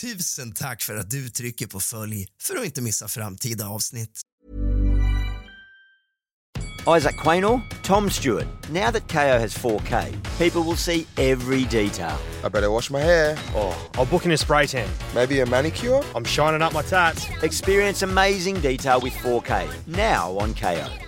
Tusen tack för att du trycker på följ för att inte missa framtida avsnitt. Isaac Quaynor, Tom Stewart. Now that KO has 4K, people will see every detail. I better wash my hair. Oh, I'll book in a spray tan. Maybe a manicure? I'm shining up my tats. Experience amazing detail with 4K. Now on KO.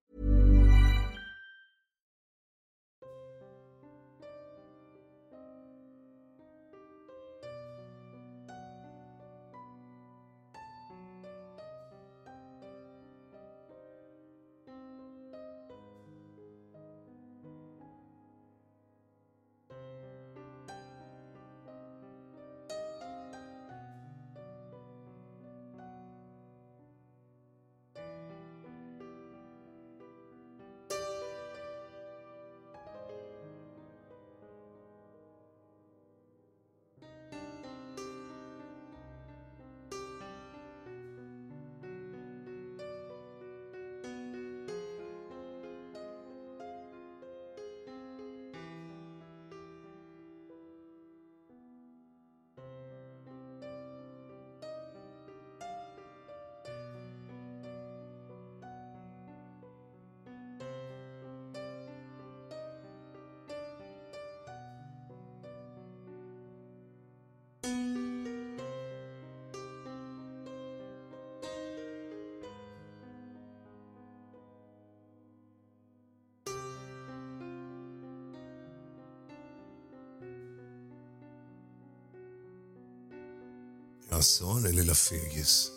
Jag sa det, lilla fegis.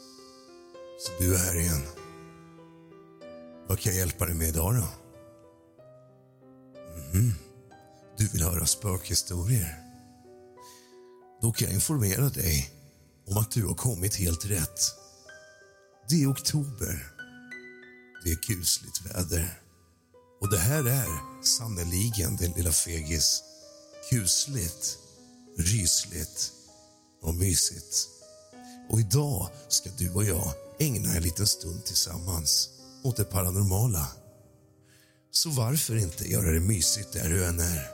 Så du är här igen. Vad kan jag hjälpa dig med idag då? Mhm. Du vill höra spökhistorier? Då kan jag informera dig om att du har kommit helt rätt. Det är oktober. Det är kusligt väder. Och det här är sannerligen, din lilla fegis, kusligt, rysligt och mysigt. Och idag ska du och jag ägna en liten stund tillsammans åt det paranormala. Så varför inte göra det mysigt där du än är?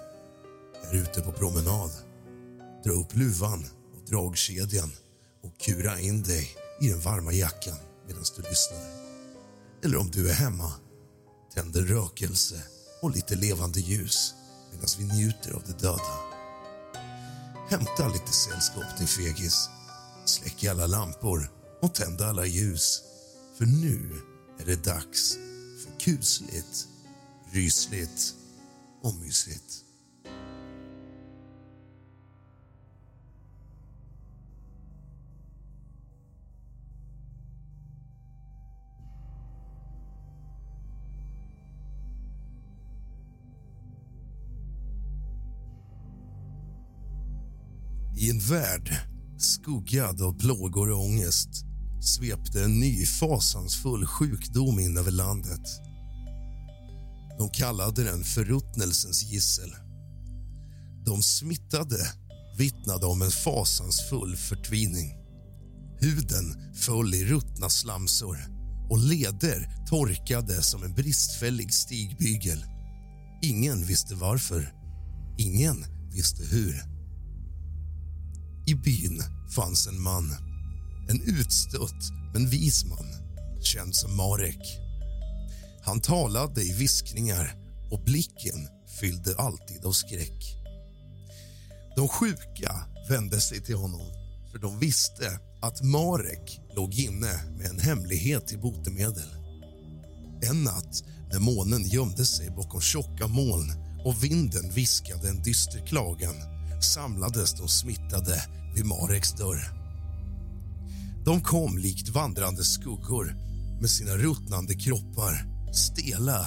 Där ute på promenad. Dra upp luvan och dragkedjan och kura in dig i den varma jackan medan du lyssnar. Eller om du är hemma, tänd en rökelse och lite levande ljus medan vi njuter av det döda. Hämta lite sällskap din fegis. Släck alla lampor och tänd alla ljus. För nu är det dags för kusligt, rysligt och mysigt. I en värld skuggad av plågor och ångest svepte en ny fasansfull sjukdom in över landet. De kallade den förruttnelsens gissel. De smittade vittnade om en fasansfull förtvining. Huden föll i ruttna slamsor och leder torkade som en bristfällig stigbygel. Ingen visste varför. Ingen visste hur. I byn fanns en man. En utstött men vis man, känd som Marek. Han talade i viskningar och blicken fyllde alltid av skräck. De sjuka vände sig till honom för de visste att Marek låg inne med en hemlighet i botemedel. En natt när månen gömde sig bakom tjocka moln och vinden viskade en dyster klagan samlades de smittade vid Mareks dörr. De kom likt vandrande skuggor med sina ruttnande kroppar stela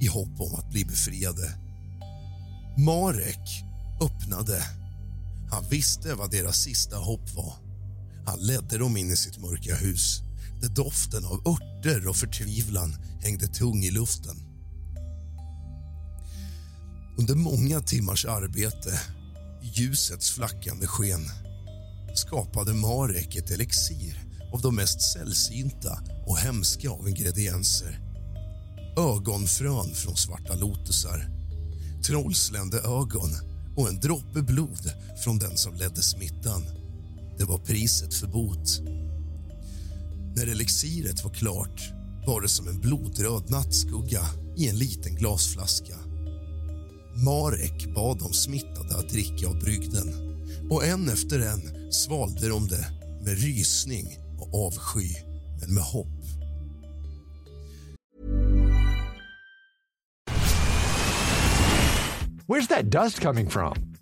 i hopp om att bli befriade. Marek öppnade. Han visste vad deras sista hopp var. Han ledde dem in i sitt mörka hus där doften av örter och förtvivlan hängde tung i luften. Under många timmars arbete, i ljusets flackande sken skapade Marek ett elixir av de mest sällsynta och hemska av ingredienser. Ögonfrön från svarta lotusar, trollslände ögon och en droppe blod från den som ledde smittan. Det var priset för bot. När elixiret var klart var det som en blodröd nattskugga i en liten glasflaska. Marek bad de smittade att dricka av brygden och en efter en svalde de det med rysning och avsky, men med hopp. Where's that dust coming from?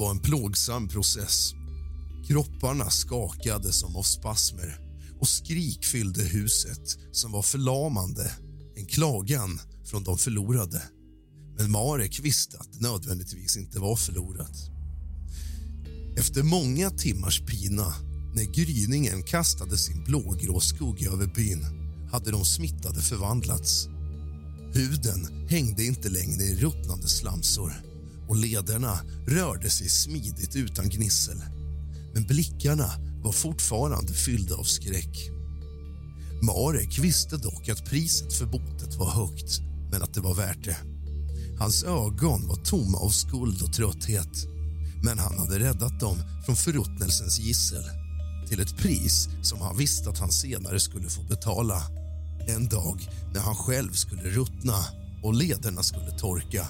Var en plågsam process. Kropparna skakade som av spasmer och skrik fyllde huset som var förlamande. En klagan från de förlorade. Men Marek visste att det nödvändigtvis inte var förlorat. Efter många timmars pina, när gryningen kastade sin blågrå skugga över byn hade de smittade förvandlats. Huden hängde inte längre i ruttnande slamsor och lederna rörde sig smidigt utan gnissel. Men blickarna var fortfarande fyllda av skräck. Marek visste dock att priset för botet var högt, men att det var värt det. Hans ögon var tomma av skuld och trötthet men han hade räddat dem från förruttnelsens gissel till ett pris som han visste att han senare skulle få betala. En dag när han själv skulle ruttna och lederna skulle torka.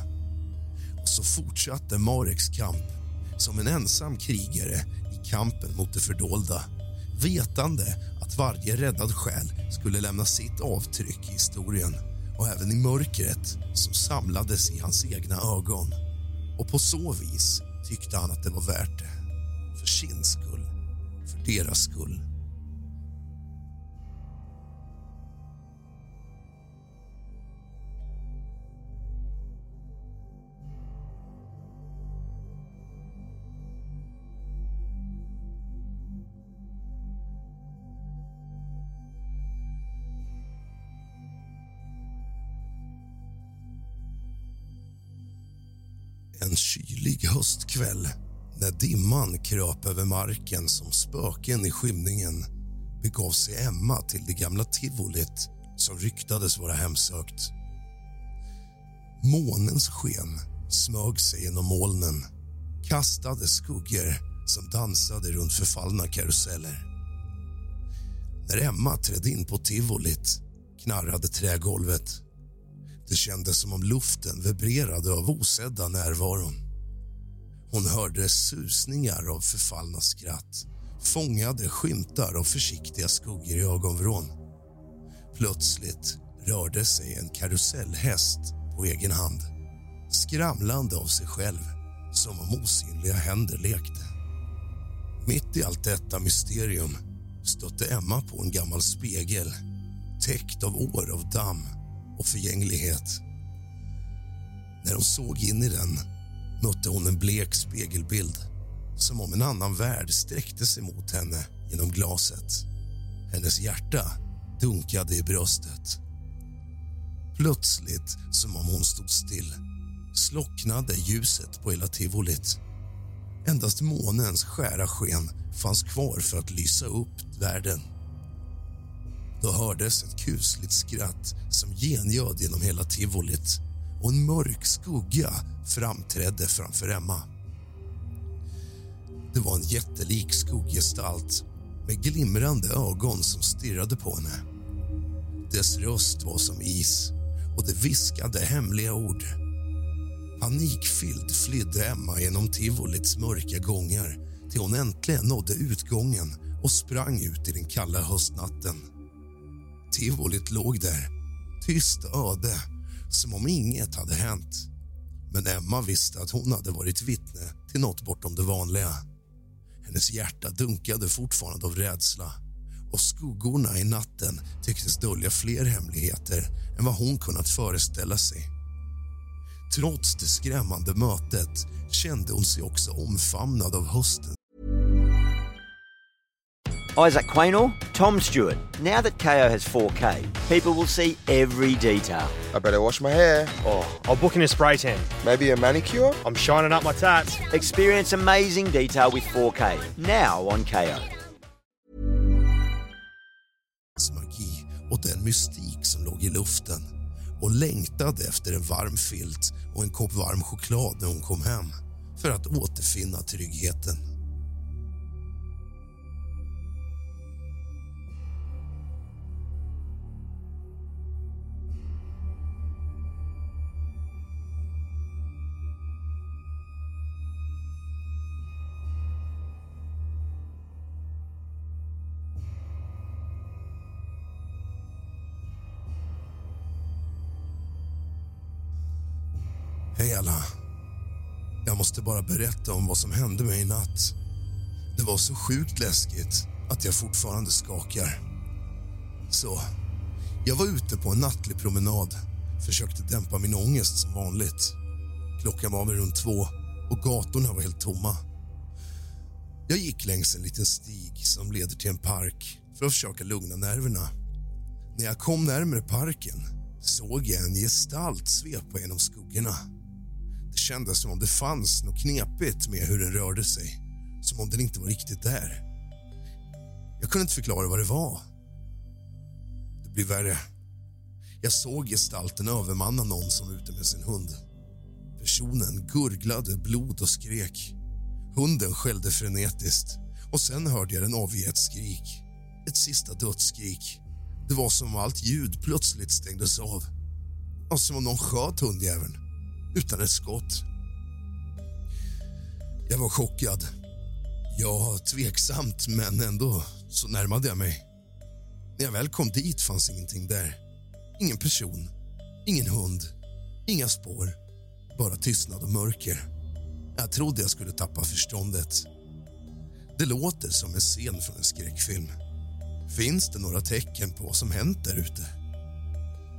Och så fortsatte Mareks kamp som en ensam krigare i kampen mot det fördolda vetande att varje räddad själ skulle lämna sitt avtryck i historien och även i mörkret som samlades i hans egna ögon. Och på så vis tyckte han att det var värt det. För sin skull, för deras skull. Höstkväll när dimman kröp över marken som spöken i skymningen begav sig Emma till det gamla tivolit som ryktades vara hemsökt. Månens sken smög sig genom molnen kastade skuggor som dansade runt förfallna karuseller. När Emma trädde in på tivolit knarrade trägolvet det kändes som om luften vibrerade av osedda närvaron. Hon hörde susningar av förfallna skratt fångade skymtar av försiktiga skuggor i ögonvrån. Plötsligt rörde sig en karusellhäst på egen hand skramlande av sig själv, som om osynliga händer lekte. Mitt i allt detta mysterium stötte Emma på en gammal spegel täckt av år av damm och förgänglighet. När hon såg in i den mötte hon en blek spegelbild som om en annan värld sträckte sig mot henne genom glaset. Hennes hjärta dunkade i bröstet. Plötsligt, som om hon stod still, slocknade ljuset på hela tivolit. Endast månens skära sken fanns kvar för att lysa upp världen. Då hördes ett kusligt skratt som genljöd genom hela tivolit och en mörk skugga framträdde framför Emma. Det var en jättelik skugggestalt med glimrande ögon som stirrade på henne. Dess röst var som is och det viskade hemliga ord. Panikfylld flydde Emma genom tivolits mörka gångar till hon äntligen nådde utgången och sprang ut i den kalla höstnatten. Tivolit låg där, tyst och öde, som om inget hade hänt. Men Emma visste att hon hade varit vittne till något bortom det vanliga. Hennes hjärta dunkade fortfarande av rädsla och skuggorna i natten tycktes dölja fler hemligheter än vad hon kunnat föreställa sig. Trots det skrämmande mötet kände hon sig också omfamnad av hösten Isaac Quaynor, Tom Stewart. Now that KO has 4K, people will see every detail. I better wash my hair. Oh, I'll book in a spray tan. Maybe a manicure? I'm shining up my tats. Experience amazing detail with 4K. Now on KO. magi och den mystik som låg i luften och längtade efter en varm filt och en kopp varm choklad när hon kom hem för att återfinna tryggheten. Hej alla. Jag måste bara berätta om vad som hände mig i natt. Det var så sjukt läskigt att jag fortfarande skakar. Så, jag var ute på en nattlig promenad. Försökte dämpa min ångest som vanligt. Klockan var väl runt två och gatorna var helt tomma. Jag gick längs en liten stig som leder till en park för att försöka lugna nerverna. När jag kom närmare parken såg jag en gestalt svepa genom skuggorna. Det kändes som om det fanns något knepigt med hur den rörde sig. Som om den inte var riktigt där. Jag kunde inte förklara vad det var. Det blev värre. Jag såg gestalten övermanna någon som var ute med sin hund. Personen gurglade blod och skrek. Hunden skällde frenetiskt och sen hörde jag den avge ett skrik. Ett sista dödsskrik. Det var som om allt ljud plötsligt stängdes av. Och som om någon sköt hundjäveln utan ett skott. Jag var chockad. Ja, tveksamt, men ändå så närmade jag mig. När jag väl kom dit fanns ingenting där. Ingen person, ingen hund, inga spår. Bara tystnad och mörker. Jag trodde jag skulle tappa förståndet. Det låter som en scen från en skräckfilm. Finns det några tecken på vad som hänt där ute?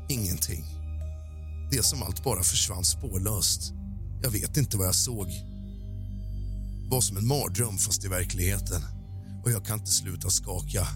Ingenting. Det är som allt bara försvann spårlöst. Jag vet inte vad jag såg. Det var som en mardröm fast i verkligheten och jag kan inte sluta skaka.